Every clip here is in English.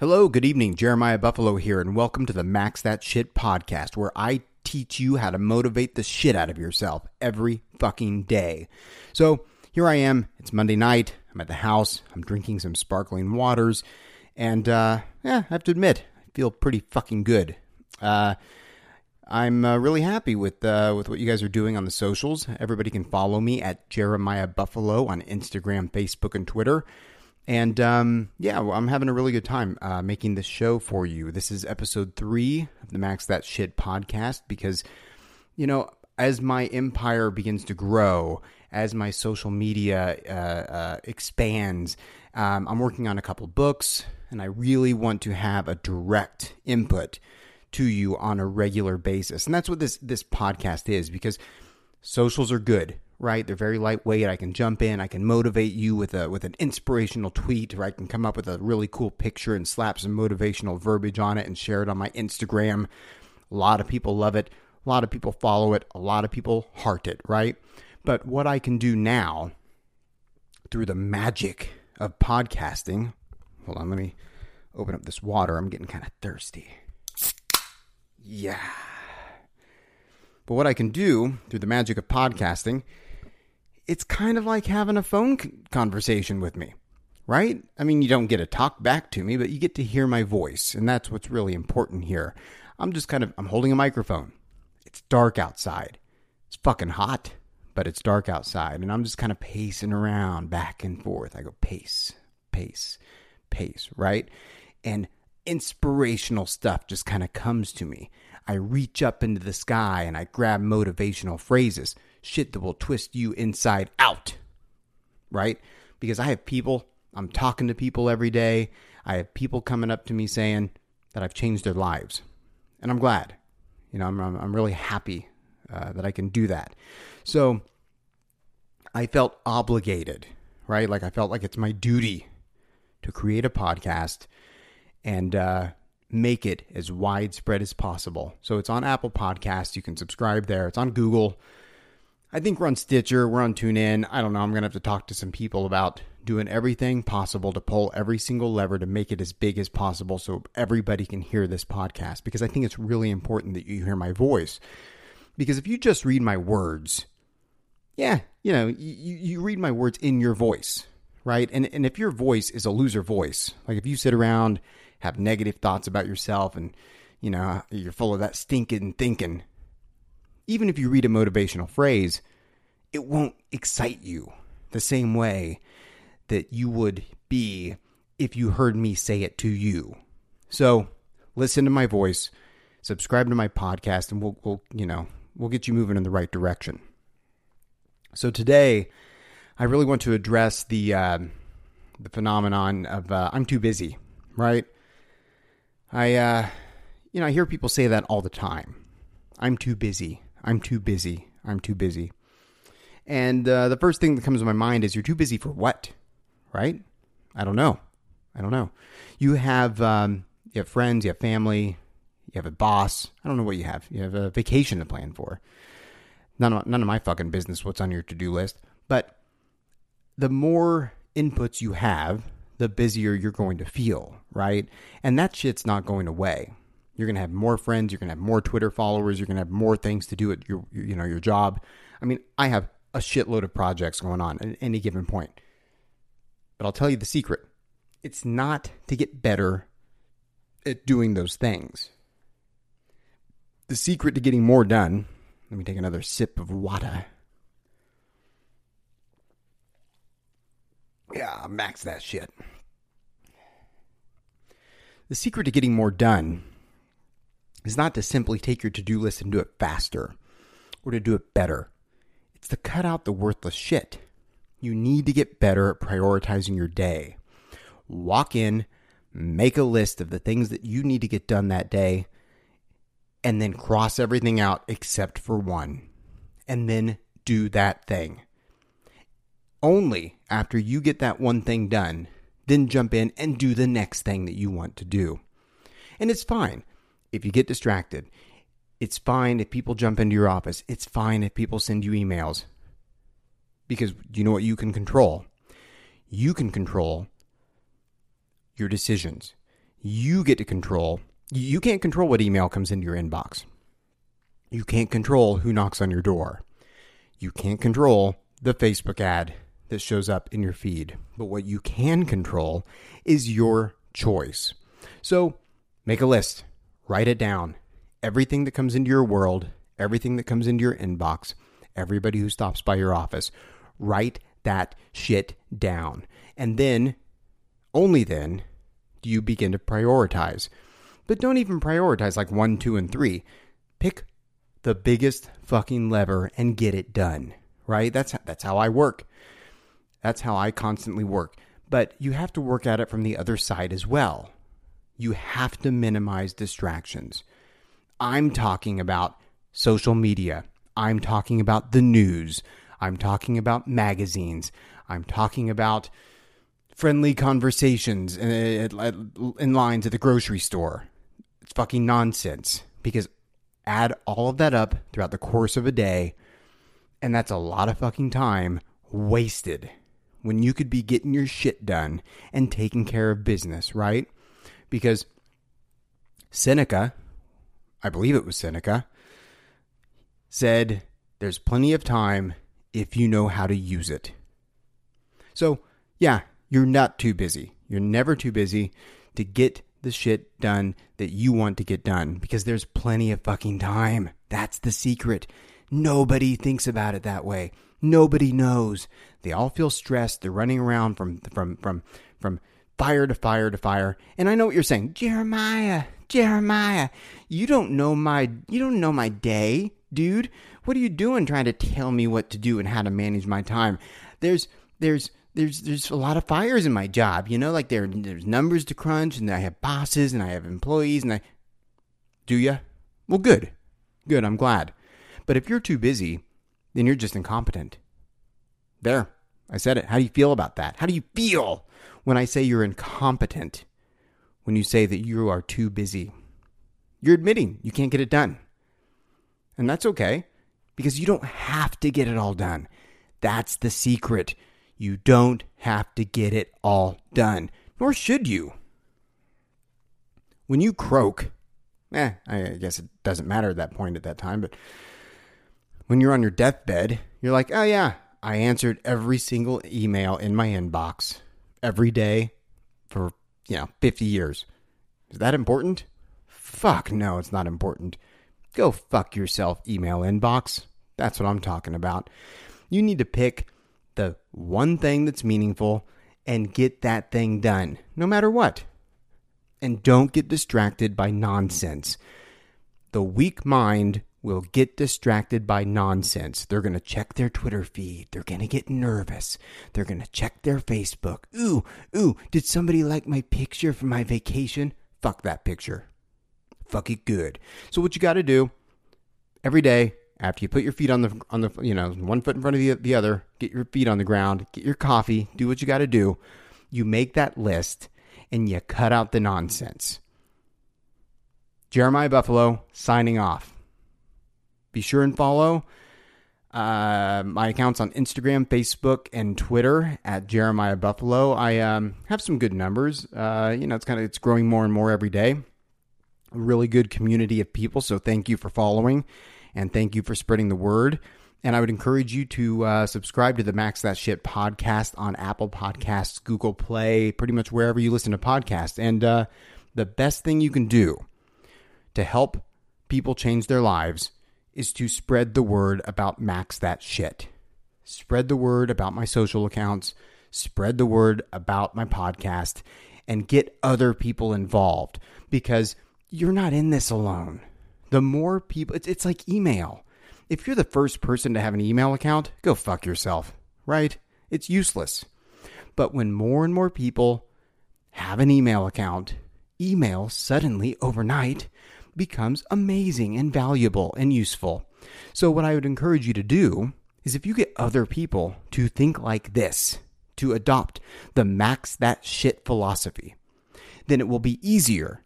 Hello, good evening. Jeremiah Buffalo here, and welcome to the Max That Shit podcast, where I teach you how to motivate the shit out of yourself every fucking day. So here I am. It's Monday night. I'm at the house. I'm drinking some sparkling waters, and uh, yeah, I have to admit, I feel pretty fucking good. Uh, I'm uh, really happy with uh, with what you guys are doing on the socials. Everybody can follow me at Jeremiah Buffalo on Instagram, Facebook, and Twitter. And um, yeah, well, I'm having a really good time uh, making this show for you. This is episode three of the Max That Shit podcast because, you know, as my empire begins to grow, as my social media uh, uh, expands, um, I'm working on a couple books, and I really want to have a direct input to you on a regular basis. And that's what this this podcast is because socials are good right? They're very lightweight. I can jump in. I can motivate you with a with an inspirational tweet, or I can come up with a really cool picture and slap some motivational verbiage on it and share it on my Instagram. A lot of people love it. A lot of people follow it. A lot of people heart it, right? But what I can do now through the magic of podcasting, hold on, let me open up this water. I'm getting kind of thirsty. Yeah. But what I can do through the magic of podcasting it's kind of like having a phone conversation with me, right? I mean, you don't get to talk back to me, but you get to hear my voice, and that's what's really important here. I'm just kind of I'm holding a microphone. It's dark outside. It's fucking hot, but it's dark outside, and I'm just kind of pacing around back and forth. I go pace, pace, pace, right? And inspirational stuff just kind of comes to me. I reach up into the sky and I grab motivational phrases shit that will twist you inside out, right? Because I have people, I'm talking to people every day. I have people coming up to me saying that I've changed their lives. And I'm glad. You know, I'm, I'm really happy uh, that I can do that. So I felt obligated, right? Like I felt like it's my duty to create a podcast and uh, make it as widespread as possible. So it's on Apple Podcasts. You can subscribe there. It's on Google. I think we're on Stitcher, we're on TuneIn. I don't know. I'm going to have to talk to some people about doing everything possible to pull every single lever to make it as big as possible so everybody can hear this podcast because I think it's really important that you hear my voice. Because if you just read my words, yeah, you know, you, you read my words in your voice, right? And, and if your voice is a loser voice, like if you sit around, have negative thoughts about yourself, and, you know, you're full of that stinking thinking, even if you read a motivational phrase, it won't excite you the same way that you would be if you heard me say it to you. So listen to my voice, subscribe to my podcast, and we'll, we'll you know, we'll get you moving in the right direction. So today, I really want to address the uh, the phenomenon of uh, I'm too busy, right? I, uh, you know, I hear people say that all the time. I'm too busy. I'm too busy. I'm too busy. And uh, the first thing that comes to my mind is you're too busy for what? Right? I don't know. I don't know. You have um, you have friends, you have family, you have a boss. I don't know what you have. You have a vacation to plan for. None of, none of my fucking business what's on your to do list. But the more inputs you have, the busier you're going to feel, right? And that shit's not going away. You're going to have more friends. You're going to have more Twitter followers. You're going to have more things to do at your, you know, your job. I mean, I have a shitload of projects going on at any given point. But I'll tell you the secret. It's not to get better at doing those things. The secret to getting more done. Let me take another sip of water. Yeah, max that shit. The secret to getting more done is not to simply take your to do list and do it faster or to do it better. It's to cut out the worthless shit. You need to get better at prioritizing your day. Walk in, make a list of the things that you need to get done that day, and then cross everything out except for one. And then do that thing. Only after you get that one thing done, then jump in and do the next thing that you want to do. And it's fine if you get distracted, it's fine if people jump into your office. It's fine if people send you emails. Because you know what you can control? You can control your decisions. you get to control. You can't control what email comes into your inbox. You can't control who knocks on your door. You can't control the Facebook ad that shows up in your feed. But what you can control is your choice. So make a list, write it down. Everything that comes into your world, everything that comes into your inbox, everybody who stops by your office, write that shit down. And then, only then, do you begin to prioritize. But don't even prioritize like one, two, and three. Pick the biggest fucking lever and get it done. Right? That's that's how I work. That's how I constantly work. But you have to work at it from the other side as well. You have to minimize distractions. I'm talking about social media. I'm talking about the news. I'm talking about magazines. I'm talking about friendly conversations in lines at the grocery store. It's fucking nonsense because add all of that up throughout the course of a day, and that's a lot of fucking time wasted when you could be getting your shit done and taking care of business, right? Because Seneca, I believe it was Seneca, said there's plenty of time if you know how to use it. So, yeah, you're not too busy. You're never too busy to get the shit done that you want to get done because there's plenty of fucking time. That's the secret. Nobody thinks about it that way. Nobody knows. They all feel stressed. They're running around from from from from fire to fire to fire. And I know what you're saying. Jeremiah, Jeremiah, you don't know my you don't know my day, dude. What are you doing trying to tell me what to do and how to manage my time? There's there's there's there's a lot of fires in my job, you know, like there there's numbers to crunch and I have bosses and I have employees and I Do you? Well, good. Good, I'm glad. But if you're too busy, then you're just incompetent. There. I said it. How do you feel about that? How do you feel when I say you're incompetent? When you say that you are too busy? You're admitting you can't get it done. And that's okay because you don't have to get it all done. That's the secret. You don't have to get it all done, nor should you. When you croak, eh, I guess it doesn't matter at that point at that time, but when you're on your deathbed, you're like, oh yeah, I answered every single email in my inbox every day for, you know, 50 years. Is that important? Fuck no, it's not important. Go fuck yourself, email inbox. That's what I'm talking about. You need to pick the one thing that's meaningful and get that thing done, no matter what. And don't get distracted by nonsense. The weak mind will get distracted by nonsense. They're going to check their Twitter feed. They're going to get nervous. They're going to check their Facebook. Ooh, ooh, did somebody like my picture from my vacation? Fuck that picture. Fuck it good. So, what you got to do every day, after you put your feet on the on the you know one foot in front of the, the other get your feet on the ground get your coffee do what you got to do you make that list and you cut out the nonsense jeremiah buffalo signing off be sure and follow uh, my accounts on instagram facebook and twitter at jeremiah buffalo i um, have some good numbers uh, you know it's kind of it's growing more and more every day a really good community of people so thank you for following and thank you for spreading the word. And I would encourage you to uh, subscribe to the Max That Shit podcast on Apple Podcasts, Google Play, pretty much wherever you listen to podcasts. And uh, the best thing you can do to help people change their lives is to spread the word about Max That Shit. Spread the word about my social accounts, spread the word about my podcast, and get other people involved because you're not in this alone the more people, it's, it's like email. If you're the first person to have an email account, go fuck yourself, right? It's useless. But when more and more people have an email account, email suddenly overnight becomes amazing and valuable and useful. So, what I would encourage you to do is if you get other people to think like this, to adopt the max that shit philosophy, then it will be easier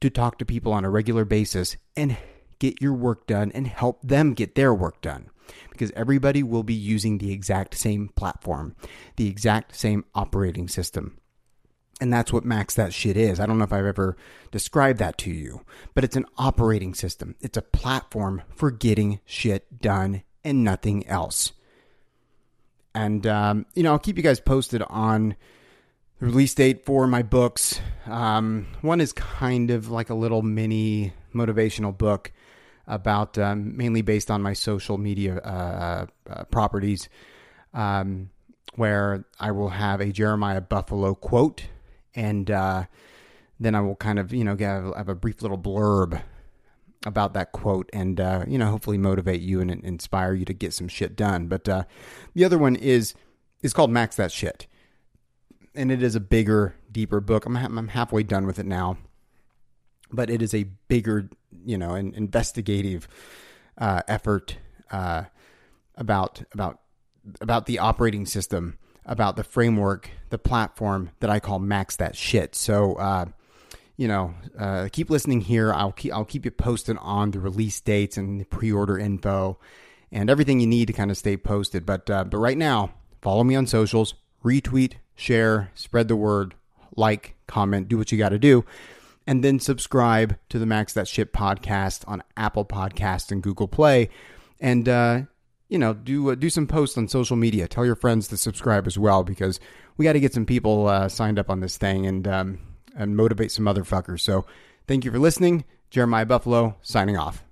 to talk to people on a regular basis and get your work done and help them get their work done. Because everybody will be using the exact same platform, the exact same operating system. And that's what Max That Shit is. I don't know if I've ever described that to you, but it's an operating system. It's a platform for getting shit done and nothing else. And, um, you know, I'll keep you guys posted on the release date for my books. Um, one is kind of like a little mini motivational book about um, mainly based on my social media uh, uh, properties, um, where I will have a Jeremiah Buffalo quote and uh, then I will kind of you know have, have, a brief little blurb about that quote and uh, you know hopefully motivate you and inspire you to get some shit done. But uh, the other one is is called Max That Shit, and it is a bigger, deeper book. I'm I'm halfway done with it now, but it is a bigger you know an investigative uh, effort uh, about about about the operating system about the framework, the platform that I call Max That Shit. So, uh, you know, uh, keep listening here. I'll keep I'll keep you posted on the release dates and the pre-order info and everything you need to kind of stay posted. But uh, but right now, follow me on socials, retweet, share, spread the word, like, comment, do what you got to do, and then subscribe to the Max That Shit podcast on Apple Podcast and Google Play. And uh, you know, do uh, do some posts on social media. Tell your friends to subscribe as well because we got to get some people uh, signed up on this thing and um, and motivate some motherfuckers. So, thank you for listening. Jeremiah Buffalo signing off.